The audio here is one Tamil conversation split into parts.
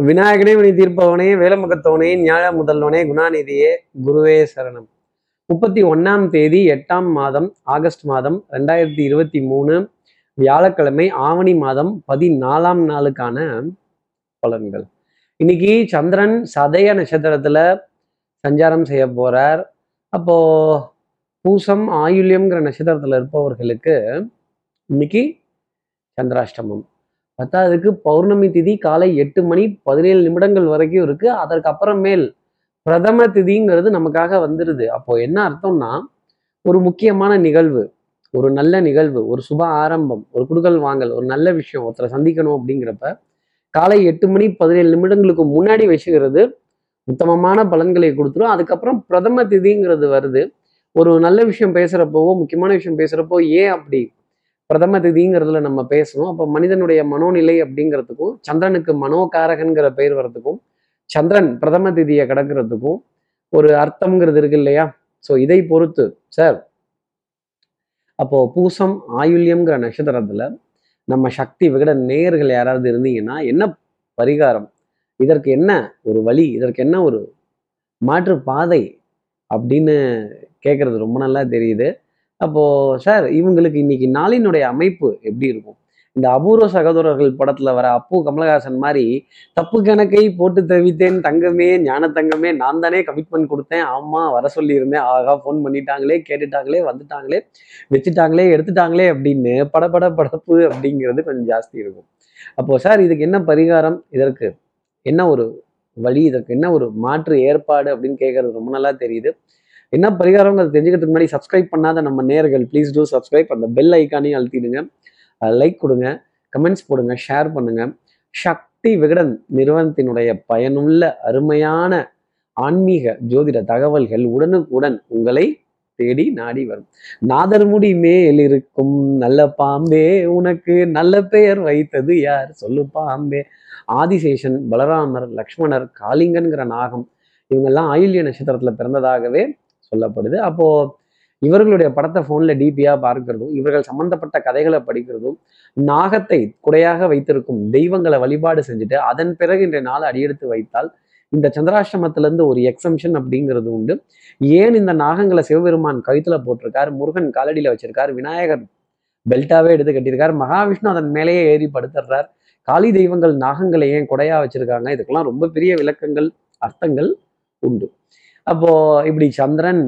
விநாயகனே வினி தீர்ப்பவனே வேலமுகத்தவனே ஞாழ முதல்வனே குணாநிதியே குருவே சரணம். முப்பத்தி ஒன்னாம் தேதி எட்டாம் மாதம் ஆகஸ்ட் மாதம் ரெண்டாயிரத்தி இருபத்தி மூணு வியாழக்கிழமை ஆவணி மாதம் பதினாலாம் நாளுக்கான பலன்கள். இன்னைக்கு சந்திரன் சதய நட்சத்திரத்துல சஞ்சாரம் செய்ய போறார். அப்போ பூசம் ஆயுள்யம்ங்கிற நட்சத்திரத்துல இருப்பவர்களுக்கு இன்னைக்கு சந்திராஷ்டமம். பத்தாவதுக்கு பௌர்ணமி திதி காலை எட்டு மணி பதினேழு நிமிடங்கள் வரைக்கும் இருக்கு. அதற்கு அப்புறமேல் பிரதம திதிங்கிறது நமக்காக வந்துடுது அப்போ என்ன அர்த்தம்னா ஒரு முக்கியமான நிகழ்வு ஒரு நல்ல நிகழ்வு ஒரு சுப ஆரம்பம் ஒரு குடுக்கல் வாங்கல் ஒரு நல்ல விஷயம் ஒருத்தரை சந்திக்கணும் அப்படிங்கிறப்ப காலை எட்டு மணி பதினேழு நிமிடங்களுக்கு முன்னாடி வச்சுக்கிறது உத்தமமான பலன்களை கொடுத்துரும். அதுக்கப்புறம் பிரதம திதிங்கிறது வருது. ஒரு நல்ல விஷயம் பேசுகிறப்போவோ முக்கியமான விஷயம் பேசுகிறப்போ ஏன் அப்படி பிரதம திதிங்கிறதுல நம்ம பேசணும். அப்போ மனிதனுடைய மனோநிலை அப்படிங்கிறதுக்கும் சந்திரனுக்கு மனோகாரகன்கிற பெயர் வர்றதுக்கும் சந்திரன் பிரதம திதியை கடக்கிறதுக்கும் ஒரு அர்த்தம்ங்கிறது இருக்கு இல்லையா? ஸோ இதை பொறுத்து சார் அப்போ பூசம் ஆயுள்யம்ங்கிற நட்சத்திரத்துல நம்ம சக்தி விகட நேயர்கள் யாராவது இருந்தீங்கன்னா என்ன பரிகாரம்? இதற்கு என்ன ஒரு வழி? இதற்கு என்ன ஒரு மாற்று பாதை அப்படின்னு கேட்கறது ரொம்ப நல்லா தெரியுது. அப்போது சார் இவங்களுக்கு இன்னைக்கு நாளினுடைய அமைப்பு எப்படி இருக்கும்? இந்த அபூர்வ சகோதரர்கள் படத்துல வர அப்பு கமலஹாசன் மாதிரி தப்பு கணக்கை போட்டு தவித்தேன் தங்கமே ஞான தங்கமே நான் தானே கமிட்மெண்ட் கொடுத்தேன் ஆமா வர சொல்லியிருந்தேன் ஆகா ஃபோன் பண்ணிட்டாங்களே கேட்டுட்டாங்களே வந்துட்டாங்களே வச்சுட்டாங்களே எடுத்துட்டாங்களே அப்படின்னு படபட படப்பு அப்படிங்கிறது கொஞ்சம் ஜாஸ்தி இருக்கும். அப்போ சார் இதுக்கு என்ன பரிகாரம்? இதற்கு என்ன ஒரு வழி? இதற்கு என்ன ஒரு மாற்று ஏற்பாடு அப்படின்னு கேட்கறது ரொம்ப நல்லா தெரியுது. என்ன பரிகாரங்கிறது தெரிஞ்சுக்கிறதுக்கு முன்னாடி சப்ஸ்கிரைப் பண்ணாத நம்ம நேர்கள் ப்ளீஸ் டூ சப்ஸ்கிரைப் அந்த பெல் ஐக்கானையும் அழுத்திடுங்க. லைக் கொடுங்க. கமெண்ட்ஸ் போடுங்க. ஷேர் பண்ணுங்க. சக்தி விகடன் நிறுவனத்தினுடைய பயனுள்ள அருமையான ஆன்மீக ஜோதிட தகவல்கள் உடனுக்குடன் உங்களை தேடி நாடி வரும். நாதர்முடி மேல் இருக்கும் நல்ல பாம்பே உனக்கு நல்ல பெயர் வைத்தது யார்? சொல்லு பாம்பே. ஆதிசேஷன் பலராமர் லக்ஷ்மணர் காளிங்கன்கிற நாகம் இவங்கெல்லாம் ஆயுள்ய நட்சத்திரத்துல பிறந்ததாகவே சொல்லப்படுது. அப்போ இவர்களுடைய படத்தை ஃபோன்ல டிபியாக பார்க்கிறதும் இவர்கள் சம்பந்தப்பட்ட கதைகளை படிக்கிறதும் நாகத்தை குடையாக வைத்திருக்கும் தெய்வங்களை வழிபாடு செஞ்சுட்டு அதன் பிறகு இன்றைய நாள் அடியெடுத்து வைத்தால் இந்த சந்திராஷ்டமத்திலேருந்து ஒரு எக்ஸம்ஷன் அப்படிங்கிறது உண்டு. ஏன் இந்த நாகங்களை சிவபெருமான் கழுத்தில் போட்டிருக்கார் முருகன் காலடியில வச்சிருக்கார் விநாயகர் பெல்ட்டாவே எடுத்து கட்டியிருக்கார் மகாவிஷ்ணு அதன் மேலேயே ஏறி படுத்துடுறார் காளி தெய்வங்கள் நாகங்களை ஏன் குடையா வச்சிருக்காங்க? இதுக்கெல்லாம் ரொம்ப பெரிய விளக்கங்கள் அர்த்தங்கள் உண்டு. அப்போ இப்படி சந்திரன்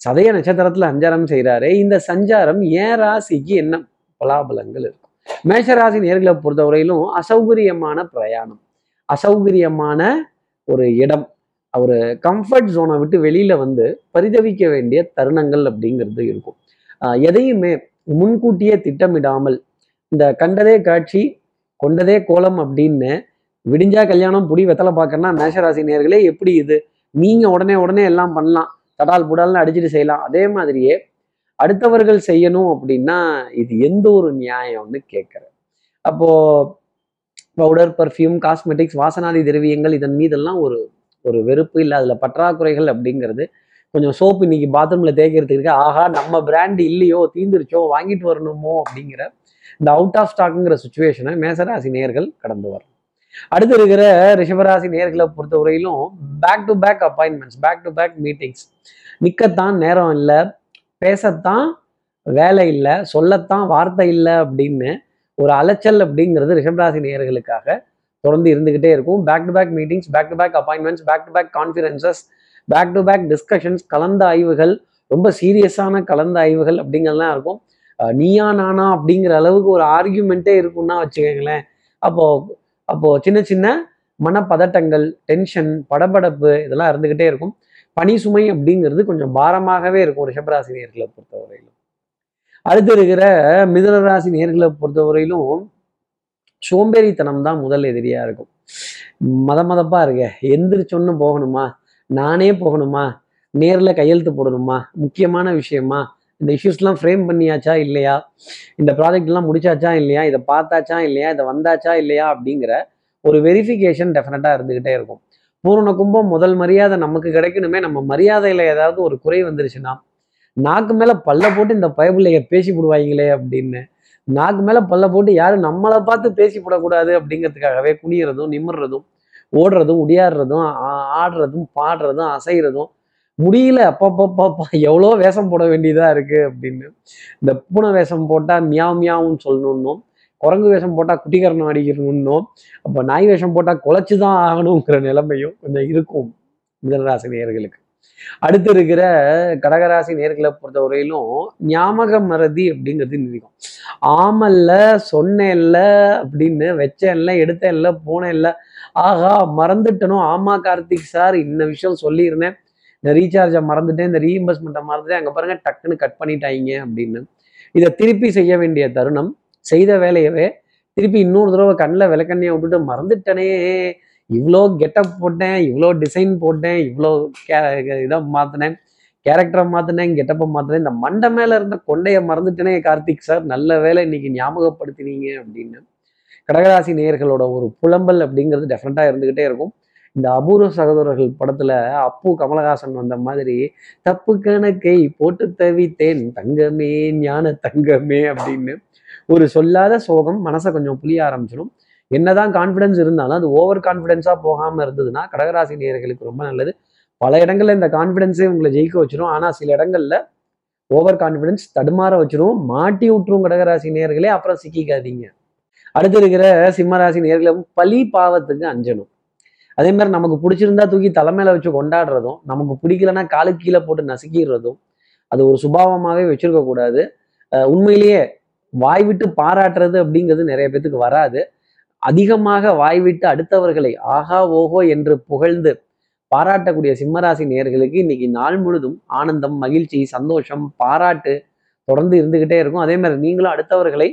சதய நட்சத்திரத்துல சஞ்சாரம் செய்கிறாரு இந்த சஞ்சாரம் ஏன் ராசிக்கு என்ன பலாபலங்கள் இருக்கும்? மேஷராசி நேர்களை பொறுத்தவரையிலும் அசௌகரியமான பிரயாணம். அசௌகரியமான ஒரு இடம். ஒரு கம்ஃபர்ட் ஜோனை விட்டு வெளியில வந்து பரிதவிக்க வேண்டிய தருணங்கள் அப்படிங்கிறது இருக்கும். எதையுமே முன்கூட்டியே திட்டமிடாமல் இந்த கண்டதே காட்சி கொண்டதே கோலம் அப்படின்னு விடிஞ்சா கல்யாணம் புடி வெத்தலை பார்க்கணும்னா மேஷராசி நேர்களே எப்படி இது? நீங்கள் உடனே உடனே எல்லாம் பண்ணலாம். தடால் புடால்னு அடிச்சுட்டு செய்யலாம். அதே மாதிரியே அடுத்தவர்கள் செய்யணும் அப்படின்னா இது எந்த ஒரு நியாயம்னு கேட்குறேன் அப்போ பவுடர் பர்ஃப்யூம் காஸ்மெட்டிக்ஸ் வாசனாதி திரவியங்கள் இதன் மீதெல்லாம் ஒரு ஒரு வெறுப்பு இல்லை. அதில் பற்றாக்குறைகள் அப்படிங்கிறது கொஞ்சம் சோப்பு இன்னைக்கு பாத்ரூமில் தேய்க்கிறதுக்கு இருக்கு. ஆஹா நம்ம பிராண்ட் இல்லையோ தீந்துருச்சோ வாங்கிட்டு வரணுமோ அப்படிங்கிற இந்த அவுட் ஆஃப் ஸ்டாக்குங்கிற சுச்சுவேஷனை மேசராசி நேர்கள் கடந்து வரும் அடுத்து இருக்கிற ரிஷபராசி நேர்களை பொறுத்தவரையிலும் back to back appointments back to back meetings நிற்கத்தான் நேரம் இல்லை பேசத்தான் வேலை இல்லை சொல்லத்தான் வார்த்தை இல்லை அப்படின்னு ஒரு அலைச்சல் அப்படிங்கிறது ரிஷபராசி நேயர்களுக்காக தொடர்ந்து இருந்துகிட்டே இருக்கும். Back to back meetings back to back appointments back to back conferences back to back discussions கலந்த ஆய்வுகள் ரொம்ப சீரியஸான கலந்த ஆய்வுகள் அப்படிங்கிறதுலாம் இருக்கும். நீயா நானா அப்படிங்கிற அளவுக்கு ஒரு ஆர்கியூமெண்ட்டே இருக்கும்னா வச்சுக்கோங்களேன். அப்போ அப்போ சின்ன சின்ன மனப்பதட்டங்கள் டென்ஷன் படபடப்பு இதெல்லாம் இருந்துகிட்டே இருக்கும். பனி சுமை அப்படிங்கிறது கொஞ்சம் பாரமாகவே இருக்கும் ரிஷபராசி நேர்களை பொறுத்தவரையிலும். அடுத்து இருக்கிற மிதனராசி நேர்களை பொறுத்தவரையிலும் சோம்பேறித்தனம் தான் முதல் எதிரியா இருக்கும். மத மதப்பா இருக்க எந்திரிச்சொன்னு போகணுமா? நானே போகணுமா? நேரில் கையெழுத்து போடணுமா? முக்கியமான விஷயமா? இந்த இஷ்யூஸ்லாம் ஃப்ரேம் பண்ணியாச்சா இல்லையா? இந்த ப்ராஜெக்ட்லாம் முடிச்சாச்சா இல்லையா? இதை பார்த்தாச்சா இல்லையா? இதை வந்தாச்சா இல்லையா? அப்படிங்கிற ஒரு வெரிஃபிகேஷன் டெஃபினட்டாக இருந்துக்கிட்டே இருக்கும். பூரண கும்பம் முதல் மரியாதை நமக்கு கிடைக்கணுமே. நம்ம மரியாதையில் ஏதாவது ஒரு குறை வந்துருச்சுன்னா நாக்கு மேலே பல்ல போட்டு இந்த பயபிள்ளைய பேசி விடுவாங்களே அப்படின்னு. நாக்கு மேலே பல்ல போட்டு யாரும் நம்மளை பார்த்து பேசி விடக்கூடாது அப்படிங்கிறதுக்காகவே குனியறதும் நிமிர்றதும் ஓடுறதும் உடியாடுறதும் ஆடுறதும் பாடுறதும் அசைகிறதும் முடியல அப்பப்பப்பா எவ்வளோ வேஷம் போட வேண்டியதாக இருக்கு அப்படின்னு. இந்த பூனை வேஷம் போட்டால் மியாவ் மியாவுன்னு சொல்லணும்னும் குரங்கு வேஷம் போட்டால் குட்டிகரணம் அடிக்கணும்னும் அப்போ நாய் வேஷம் போட்டால் குலைச்சி தான் ஆகணுங்கிற நிலைமையும் கொஞ்சம் இருக்கும் மிதனராசி நேர்களுக்கு அடுத்து இருக்கிற கடகராசி நேர்களை பொறுத்தவரையிலும் ஞாபக மறதி அப்படிங்கிறது நிற்கும் ஆமல்ல சொன்னேன்ல அப்படின்னு வச்சேன்ல எடுத்தேன்ல போனேன்ல ஆஹா மறந்துட்டனும் ஆமா கார்த்திக் சார் இந்த விஷயம் சொல்லியிருந்தேன். இந்த ரீசார்ஜை மறந்துட்டேன் இந்த ரீஇம்பர்ஸ்மெண்ட்டை மறந்துட்டேன் அங்கே பாருங்கள் டக்குன்னு கட் பண்ணிட்டாங்க அப்படின்னு. இதை திருப்பி செய்ய வேண்டிய தருணம் செய்த வேலையவே திருப்பி இன்னொரு தடவை கண்ணில் விளக்கண்ணையை விட்டுட்டு மறந்துட்டனே. இவ்வளோ கெட்டப் போட்டேன் இவ்வளோ டிசைன் போட்டேன் இவ்வளோ கே இதை மாற்றினேன் கேரக்டரை மாற்றினேன் கெட்டப்பை மாற்றினேன் இந்த மண்டை மேலே இருந்த கொண்டையை மறந்துட்டேனே கார்த்திக் சார் நல்ல வேலை இன்னைக்கு ஞாபகப்படுத்தினீங்க அப்படின்னு. கடகராசி நேயர்களோட ஒரு புலம்பல் அப்படிங்கிறது டெஃபரெண்ட்டாக இருந்துக்கிட்டே இருக்கும். இந்த அபூர்வ சகோதரர்கள் படத்துல அப்பு கமலஹாசன் வந்த மாதிரி தப்பு கணக்கை போட்டு தவித்தேன் தங்கமே ஞான தங்கமே அப்படின்னு ஒரு சொல்லாத சோகம் மனசை கொஞ்சம் புளிய ஆரம்பிச்சிடும். என்னதான் கான்ஃபிடன்ஸ் இருந்தாலும் அது ஓவர் கான்ஃபிடென்ஸா போகாம இருந்ததுன்னா கடகராசி நேயர்களுக்கு ரொம்ப நல்லது. பல இடங்கள்ல இந்த கான்ஃபிடென்ஸே உங்களை ஜெயிக்க வச்சிரும். ஆனா சில இடங்கள்ல ஓவர் கான்ஃபிடன்ஸ் தடுமாற வச்சிரும். மாட்டி விட்டுரும் கடகராசி நேர்களே அப்புறம் சிக்கிக்காதீங்க. அடுத்து இருக்கிற சிம்மராசி நேர்களும் பலி பாவத்துக்கு அஞ்சணும். அதே மாதிரி நமக்கு பிடிச்சிருந்தா தூக்கி தலைமையில வச்சு கொண்டாடுறதும் நமக்கு பிடிக்கலன்னா காலுக்கு கீழே போட்டு நசுக்கிடுறதும் அது ஒரு சுபாவமாகவே வச்சிருக்க கூடாது. உண்மையிலேயே வாய் விட்டு பாராட்டுறது அப்படிங்கிறது நிறைய பேத்துக்கு வராது. அதிகமாக வாய் விட்டு அடுத்தவர்களை ஆஹா ஓஹோ என்று புகழ்ந்து பாராட்டக்கூடிய சிம்மராசி நேயர்களுக்கு இன்னைக்கு நாள் முழுதும் ஆனந்தம் மகிழ்ச்சி சந்தோஷம் பாராட்டு தொடர்ந்து இருந்துகிட்டே இருக்கும். அதே மாதிரி நீங்களும் அடுத்தவர்களை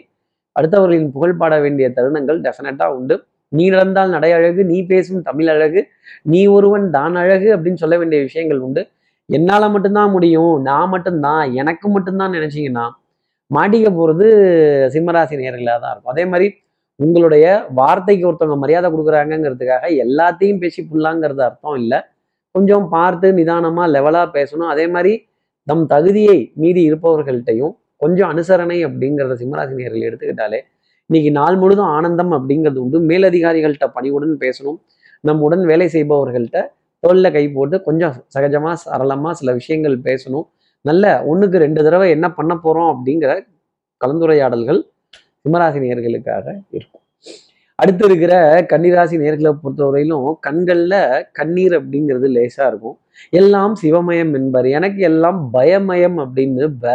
அடுத்தவர்களின் புகழ் பாட வேண்டிய தருணங்கள் டெஃபினட்டா உண்டு. நீ நடந்தால் நடை அழகு நீ பேசும் தமிழ் அழகு நீ ஒருவன் தான் அழகு அப்படின்னு சொல்ல வேண்டிய விஷயங்கள் உண்டு. என்னால் மட்டும்தான் முடியும் நான் மட்டும்தான் எனக்கு மட்டும்தான் நினச்சிங்கன்னா மாட்டிக்க போகிறது சிம்மராசி நேர்களாக தான் இருக்கும். அதே மாதிரி உங்களுடைய வார்த்தைக்கு ஒருத்தவங்க மரியாதை கொடுக்குறாங்கங்கிறதுக்காக எல்லாத்தையும் பேசி புல்லாங்கிறது அர்த்தம் இல்லை. கொஞ்சம் பார்த்து நிதானமாக லெவலாக பேசணும். அதே மாதிரி நம் தகுதியை மீறி இருப்பவர்கள்ட்டையும் கொஞ்சம் அனுசரணை அப்படிங்கிறத சிம்மராசினியர்கள் எடுத்துக்கிட்டாலே இன்னைக்கு நாள் முழுதும் ஆனந்தம் அப்படிங்கிறது உண்டு. மேலதிகாரிகள்கிட்ட பணிவுடன் பேசணும். நம்முடன் வேலை செய்பவர்கள்ட்ட தோல்ல கை போட்டு கொஞ்சம் சகஜமா சரளமா சில விஷயங்கள் பேசணும். நல்ல ஒண்ணுக்கு ரெண்டு தடவை என்ன பண்ண போறோம் அப்படிங்கிற கலந்துரையாடல்கள் சிம்மராசி நேர்களுக்காக இருக்கும். அடுத்து இருக்கிற கன்னிராசி நேர்களை பொறுத்தவரையிலும் கண்கள்ல கண்ணீர் அப்படிங்கிறது லேசா இருக்கும். எல்லாம் சிவமயம் என்பர். எனக்கு எல்லாம் பயமயம் அப்படின்னு ப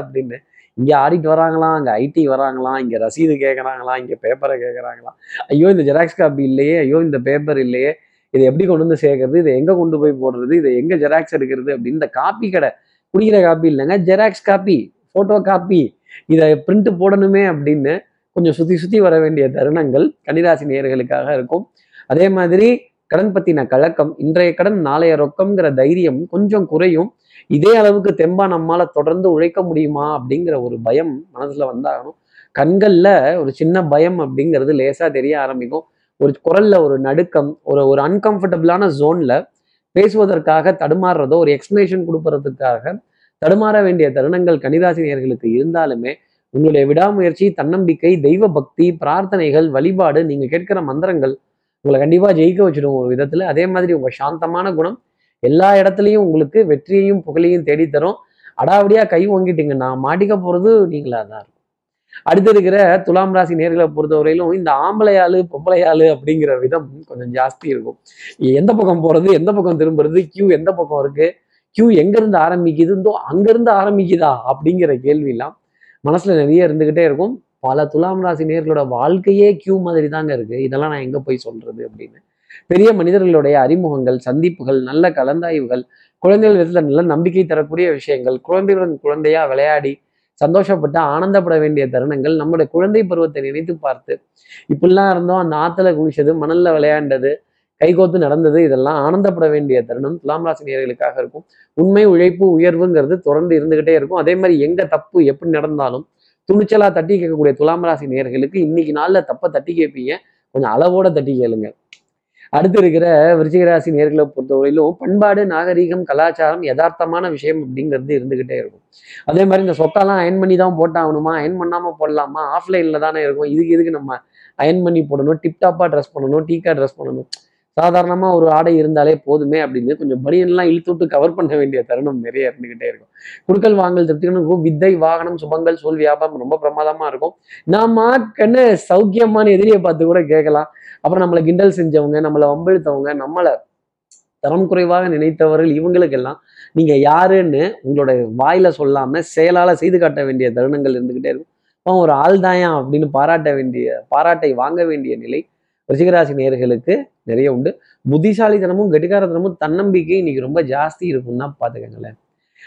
அப்படின்னு இங்கே ஆடிட் வராங்களாம் அங்கே ஐடி வராங்களாம் இங்கே ரசீது கேட்குறாங்களாம் இங்கே பேப்பரை கேட்குறாங்களாம் ஐயோ இந்த ஜெராக்ஸ் காப்பி இல்லையே ஐயோ இந்த பேப்பர் இல்லையே இதை எப்படி கொண்டு வந்து சேர்க்கறது இதை எங்கே கொண்டு போய் போடுறது இதை எங்கே ஜெராக்ஸ் எடுக்கிறது அப்படின்னு இந்த காப்பி கடை குடிக்கிற காப்பி இல்லைங்க ஜெராக்ஸ் காப்பி ஃபோட்டோ காப்பி இதை பிரிண்ட் போடணுமே அப்படின்னு கொஞ்சம் சுற்றி சுற்றி வர வேண்டிய தருணங்கள் கன்னிராசி நேர்களுக்காக இருக்கும். அதே மாதிரி கடன் பத்தின கலக்கம் இன்றைய கடன் நாளைய ரொக்கம்ங்கிற தைரியம் கொஞ்சம் குறையும். இதே அளவுக்கு தெம்பா நம்மால தொடர்ந்து உழைக்க முடியுமா அப்படிங்கிற ஒரு பயம் மனசுல வந்தாகணும். கண்கள்ல ஒரு சின்ன பயம் அப்படிங்கிறது லேசா தெரிய ஆரம்பிக்கும். ஒரு குரல்ல ஒரு நடுக்கம் ஒரு ஒரு அன்கம்ஃபர்டபுளான ஜோன்ல பேசுவதற்காக தடுமாறுறதோ ஒரு எக்ஸ்பிளேஷன் கொடுப்பதற்காக தடுமாற வேண்டிய தருணங்கள் கன்னிராசினியர்களுக்கு இருந்தாலுமே உங்களுடைய விடாமுயற்சி தன்னம்பிக்கை தெய்வ பக்தி பிரார்த்தனைகள் வழிபாடு நீங்க கேட்கிற மந்திரங்கள் உங்களை கண்டிப்பா ஜெயிக்க வச்சிடும் ஒரு விதத்துல. அதே மாதிரி உங்க சாந்தமான குணம் எல்லா இடத்துலையும் உங்களுக்கு வெற்றியையும் புகழையும் தேடித்தரும். அடாவடியா கை வாங்கிட்டீங்கன்னா மாட்டிக்க போகிறது நீங்களா தான் இருக்கும். அடுத்து இருக்கிற துலாம் ராசி நேர்களை பொறுத்தவரையிலும் இந்த ஆம்பளையாளு பொம்பளையாளு அப்படிங்கிற விதம் கொஞ்சம் ஜாஸ்தி இருக்கும். எந்த பக்கம் போறது எந்த பக்கம் திரும்புறது கியூ எந்த பக்கம் இருக்கு கியூ எங்க இருந்து அங்கேருந்து ஆரம்பிக்குதா அப்படிங்கிற கேள்வியெல்லாம் மனசுல நிறைய இருந்துக்கிட்டே இருக்கும். பல துலாம் ராசி நேர்களோட வாழ்க்கையே கியூ மாதிரி தாங்க இருக்கு. இதெல்லாம் நான் எங்க போய் சொல்றது அப்படின்னு. பெரிய மனிதர்களுடைய அறிமுகங்கள் சந்திப்புகள் நல்ல கலந்தாய்வுகள் குழந்தைகள் விதத்துல நல்ல நம்பிக்கை தரக்கூடிய விஷயங்கள் குழந்தைகளுடன் குழந்தையா விளையாடி சந்தோஷப்பட்டு ஆனந்தப்பட வேண்டிய தருணங்கள் நம்மளுடைய குழந்தை பருவத்தை நினைத்து பார்த்து இப்படிலாம் இருந்தோம் அந்த ஆத்துல குளிச்சது மணல்ல விளையாண்டது கைகோத்து நடந்தது இதெல்லாம் ஆனந்தப்பட வேண்டிய தருணம் துலாம் ராசி நேர்களுக்காக இருக்கும். உண்மை உழைப்பு உயர்வுங்கிறது தொடர்ந்து இருந்துகிட்டே இருக்கும். அதே மாதிரி எங்க தப்பு எப்படி நடந்தாலும் துணிச்சலா தட்டி கேட்கக்கூடிய துலாம் ராசி நேர்களுக்கு இன்னைக்கு நாள்ல தப்ப தட்டி கேட்பீங்க. கொஞ்சம் அளவோட தட்டி கேளுங்க. அடுத்து இருக்கிற விருச்சிகராசி நேர்களை பொறுத்தவரையிலும் பண்பாடு நாகரீகம் கலாச்சாரம் யதார்த்தமான விஷயம் அப்படிங்கிறது இருந்துகிட்டே இருக்கும். அதே மாதிரி இந்த சொத்தெல்லாம் அயன் பண்ணி தான் போட்டாகணுமா? அயன் பண்ணாம போடலாமா? ஆஃப்லைன்ல தானே இருக்கும். இதுக்கு எதுக்கு நம்ம அயன் பண்ணி போடணும்? டிப்டாப்பா ட்ரெஸ் பண்ணணும் டீக்கா ட்ரெஸ் பண்ணணும். சாதாரணமா ஒரு ஆடை இருந்தாலே போதுமே அப்படின்னு கொஞ்சம் பனியன்லாம் இழுத்து விட்டு கவர் பண்ண வேண்டிய தருணம் நிறைய இருந்துகிட்டே இருக்கும். குடுக்கல் வாங்கல் திருப்திகளும் இருக்கும். வித்தை வாகனம் சுபங்கள் சொல் வியாபாரம் ரொம்ப பிரமாதமா இருக்கும். நாம கண்ணு சௌக்கியமான எதிரியை பார்த்து கூட கேட்கலாம். அப்புறம் நம்மளை கிண்டல் செஞ்சவங்க நம்மளை வம்பெழுத்தவங்க நம்மளை தரம் குறைவாக நினைத்தவர்கள் இவங்களுக்கெல்லாம் நீங்க யாருன்னு உங்களோட வாயில சொல்லாமல் செயலால் செய்து காட்ட வேண்டிய தருணங்கள் இருந்துகிட்டே இருக்கும். அவன் ஒரு ஆள் அப்படின்னு பாராட்ட வேண்டிய பாராட்டை வாங்க வேண்டிய நிலை ரிஷிகராசி நேர்களுக்கு நிறைய உண்டு. புத்திசாலித்தனமும் கெட்டிக்காரத்தனமும் தன்னம்பிக்கை இன்னைக்கு ரொம்ப ஜாஸ்தி இருக்கும்னா பார்த்துக்கங்களேன்.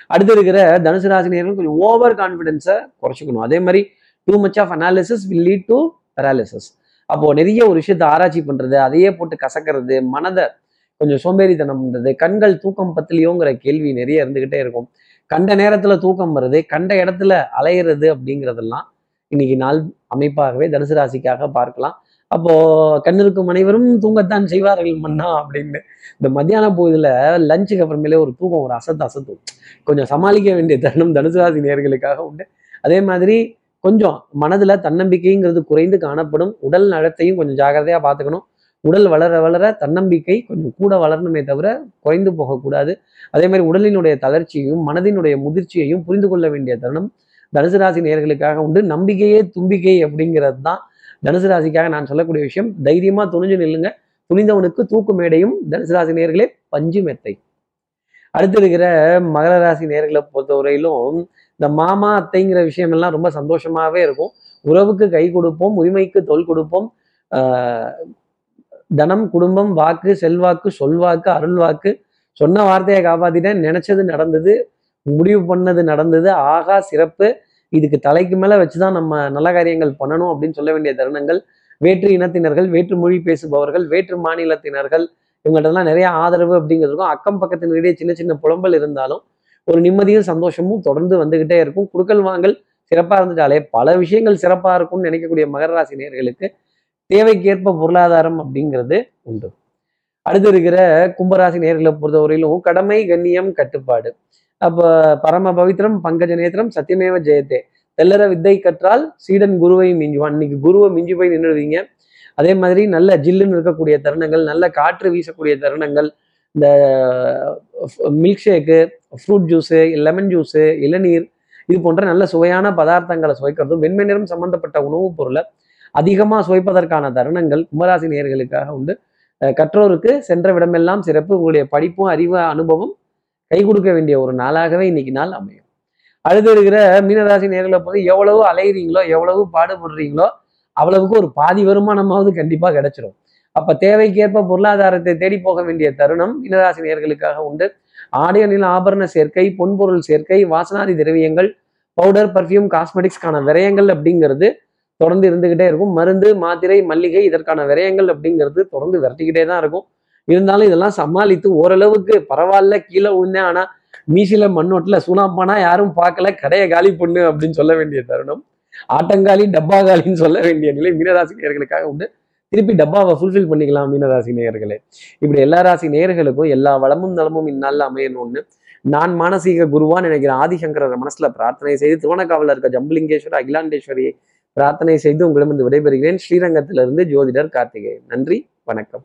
அடுத்து இருக்கிற தனுசு ராசி கொஞ்சம் ஓவர் கான்ஃபிடென்ஸை குறைச்சிக்கணும். அதே மாதிரி too much of analysis will lead to paralysis அப்போ நிறைய ஒரு விஷயத்த ஆராய்ச்சி பண்றது அதையே போட்டு கசக்கிறது மனதை கொஞ்சம் சோம்பேறித்தனம் பண்றது கண்கள் தூக்கம் பத்திலையோங்கிற கேள்வி நிறைய இருந்துகிட்டே இருக்கும். கண்ட நேரத்துல தூக்கம் வருது கண்ட இடத்துல அலையிறது அப்படிங்கிறதெல்லாம் இன்னைக்கு நாள் அமைப்பாகவே தனுசு ராசிக்காக பார்க்கலாம். அப்போ கண்ணிருக்கும் அனைவரும் தூங்கத்தான் செய்வார்கள் மன்னா அப்படின்னு. இந்த மத்தியான பொழுதுல லஞ்சுக்கு அப்புறமேலே ஒரு தூக்கம் ஒரு அசத்து அசத்தும் கொஞ்சம் சமாளிக்க வேண்டிய தருணம் தனுசுராசி நேர்களுக்காக உண்டு. அதே மாதிரி கொஞ்சம் மனதுல தன்னம்பிக்கைங்கிறது குறைந்து காணப்படும். உடல் நலத்தையும் கொஞ்சம் ஜாகிரதையா பார்த்துக்கணும். உடல் வளர வளர தன்னம்பிக்கை கொஞ்சம் கூட வளரணுமே தவிர குறைந்து போகக்கூடாது. அதே மாதிரி உடலினுடைய தளர்ச்சியையும் மனதினுடைய முதிர்ச்சியையும் புரிந்து கொள்ள வேண்டிய தருணம் தனுசு ராசி நேர்களுக்காக உண்டு. நம்பிக்கையே தும்பிக்கை அப்படிங்கிறது தான் தனுசு ராசிக்காக நான் சொல்லக்கூடிய விஷயம் தைரியமா துணிஞ்சு நில்லுங்க. துணிந்தவனுக்கு தூக்கு மேடையும் தனுசு ராசி நேர்களே பஞ்சு மெத்தை. அடுத்து இருக்கிற மகர ராசி நேர்களை பொறுத்தவரையிலும் இந்த மாமா அத்தைங்கிற விஷயம் எல்லாம் ரொம்ப சந்தோஷமாவே இருக்கும். உறவுக்கு கை கொடுப்போம் உரிமைக்கு தொல் கொடுப்போம். ஆஹ் தனம் குடும்பம் வாக்கு செல்வாக்கு சொல்வாக்கு அருள்வாக்கு. சொன்ன வார்த்தையை காப்பாத்திட்டேன் நினைச்சது நடந்தது முடிவு பண்ணது நடந்தது ஆகா சிறப்பு. இதுக்கு தலைக்கு மேல வச்சுதான் நம்ம நல்ல காரியங்கள் பண்ணணும் அப்படின்னு சொல்ல வேண்டிய தருணங்கள். வேற்று இனத்தினர்கள் வேற்று மொழி பேசுபவர்கள் வேற்று மாநிலத்தினர்கள் இவங்கள்ட்டலாம் நிறைய ஆதரவு அப்படிங்கிறதுக்கும் அக்கம் பக்கத்தினரிடையே சின்ன சின்ன புலம்பல் இருந்தாலும் ஒரு நிம்மதியும் சந்தோஷமும் தொடர்ந்து வந்துகிட்டே இருக்கும். குடுக்கல் வாங்கல் சிறப்பாக இருந்துட்டாலே பல விஷயங்கள் சிறப்பாக இருக்கும்னு நினைக்கக்கூடிய மகர ராசி நேர்களுக்கு தேவைக்கேற்ப பொருளாதாரம் அப்படிங்கிறது உண்டு. அடுத்து இருக்கிற கும்பராசி நேர்களை பொறுத்தவரையிலும் கடமை கண்ணியம் கட்டுப்பாடு. அப்போ பரம பவித்ரம் பங்கஜ நேத்திரம் சத்தியமேவ ஜெயத்தே. தெல்லற வித்தை கற்றால் சீடன் குருவை மிஞ்சுவான். இன்னைக்கு குருவை மிஞ்சி போய் நின்றுடுவீங்க அதே மாதிரி நல்ல ஜில்லுன்னு இருக்கக்கூடிய தருணங்கள் நல்ல காற்று வீசக்கூடிய தருணங்கள் இந்த milk shake fruit juice lemon juice இளநீர் இது போன்ற நல்ல சுவையான பதார்த்தங்களை சுவைக்கிறதும் வெண்மை நிறம் சம்பந்தப்பட்ட உணவுப் பொருளை அதிகமாக சுவைப்பதற்கான தருணங்கள் கும்பராசி நேர்களுக்காக உண்டு. கற்றோருக்கு சென்ற விடமெல்லாம் சிறப்பு. உங்களுடைய படிப்பும் அறிவு அனுபவம் கை கொடுக்க வேண்டிய ஒரு நாளாகவே இன்னைக்கு நாள் அமையும். அடுத்து இருக்கிற மீனராசி நேர்களை போது எவ்வளவு அலைகிறீங்களோ எவ்வளவு பாடுபடுறீங்களோ அவ்வளவுக்கு ஒரு பாதி வருமானமாவது கண்டிப்பாக கிடைச்சிரும். அப்போ தேவைக்கேற்ப பொருளாதாரத்தை தேடி போக வேண்டிய தருணம் மீனராசி நேர்களுக்காக உண்டு. ஆடை அணில் ஆபரண சேர்க்கை பொன்பொருள் சேர்க்கை வாசனாதி திரவியங்கள் பவுடர் பர்ஃப்யூம் காஸ்மெட்டிக்ஸ்க்கான விரயங்கள் அப்படிங்கிறது தொடர்ந்து இருந்துக்கிட்டே இருக்கும். மருந்து மாத்திரை மல்லிகை இதற்கான விரயங்கள் அப்படிங்கிறது தொடர்ந்து விரட்டிக்கிட்டே தான் இருக்கும். இருந்தாலும் இதெல்லாம் சமாளித்து ஓரளவுக்கு பரவாயில்ல கீழே விழுந்தேன். ஆனா மீசில மண்ணோட்டில் சுனாப்பானா யாரும் பார்க்கல. கடையை காலி பொண்ணு அப்படின்னு சொல்ல வேண்டிய தருணம். ஆட்டங்காலி டப்பா காலின்னு சொல்ல வேண்டிய நிலை மீனராசி நேயர்களுக்காக உண்டு. திருப்பி டப்பாவை ஃபுல்ஃபில் பண்ணிக்கலாம் மீனராசி நேயர்களே இப்படி எல்லா ராசி நேயர்களுக்கும் எல்லா வளமும் நலமும் இந்நாளில் அமையணும்னு நான் மானசீக குருவா நினைக்கிற ஆதிசங்கரர் மனசுல பிரார்த்தனை செய்து திருவண்ணக்காவல இருக்க ஜம்புலிங்கேஸ்வரர் அகிலாண்டேஸ்வரியை பிரார்த்தனை செய்து உங்களிடமிருந்து விடைபெறுகிறேன். ஸ்ரீரங்கத்திலிருந்து ஜோதிடர் கார்த்திகேயன். நன்றி வணக்கம்.